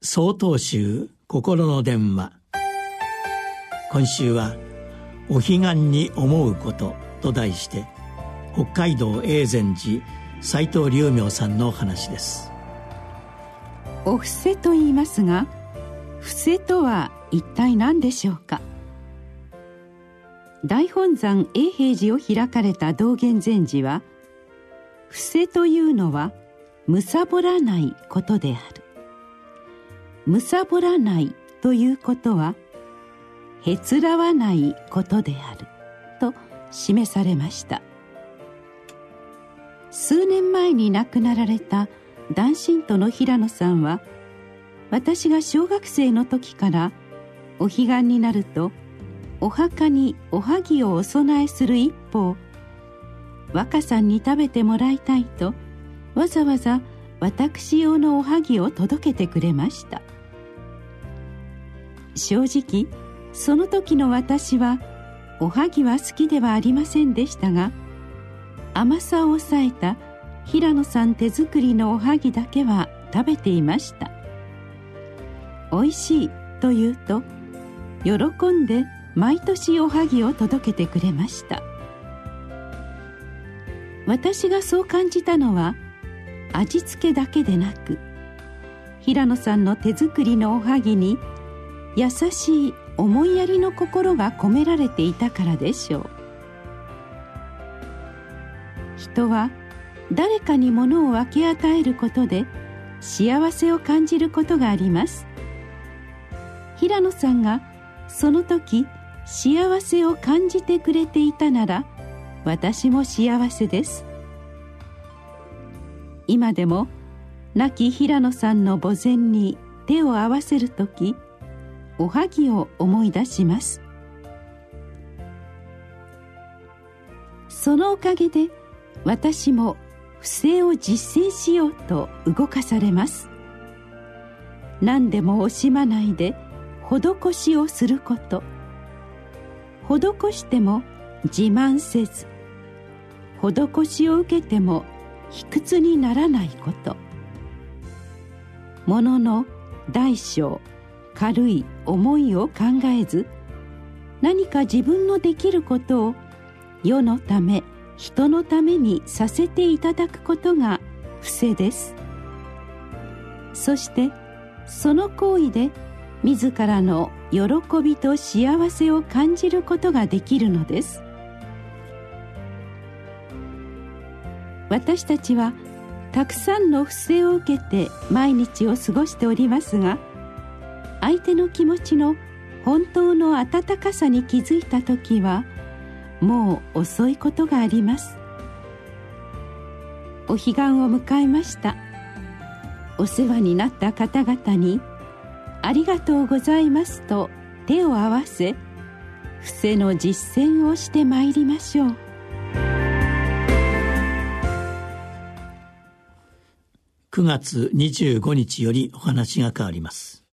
総統集心の電話。今週は「お彼岸に思うこと」と題して北海道永禅寺斎藤隆明さんのお話です。お布施と言いますが布施とは一体何でしょうか？大本山永平寺を開かれた道元禅師は布施というのはむさぼらないことである。むさぼらないということはへつらわないことであると示されました。数年前に亡くなられた男神徒の平野さんは私が小学生の時からお彼岸になるとお墓におはぎをお供えする一方若さんに食べてもらいたいとわざわざ私用のおはぎを届けてくれました。正直その時の私はおはぎは好きではありませんでしたが甘さを抑えた平野さん手作りのおはぎだけは食べていました。美味しいと言うと喜んで毎年おはぎを届けてくれました。私がそう感じたのは味付けだけでなく平野さんの手作りのおはぎに優しい思いやりの心が込められていたからでしょう。人は誰かに物を分け与えることで幸せを感じることがあります。平野さんがその時幸せを感じてくれていたなら私も幸せです。今でも亡き平野さんの墓前に手を合わせる時おはぎを思い出します。そのおかげで私も不正を実践しようと動かされます。何でも惜しまないで施しをすること。施しても自慢せず施しを受けても卑屈にならないこと。ものの大小軽い思いを考えず何か自分のできることを世のため人のためにさせていただくことが伏せです。そしてその行為で自らの喜びと幸せを感じることができるのです。私たちはたくさんの不正を受けて毎日を過ごしておりますが相手の気持ちの本当の温かさに気づいた時はもう遅いことがあります。お彼岸を迎えました。お世話になった方々に「ありがとうございます」と手を合わせ伏せの実践をしてまいりましょう。9月25日よりお話が変わります。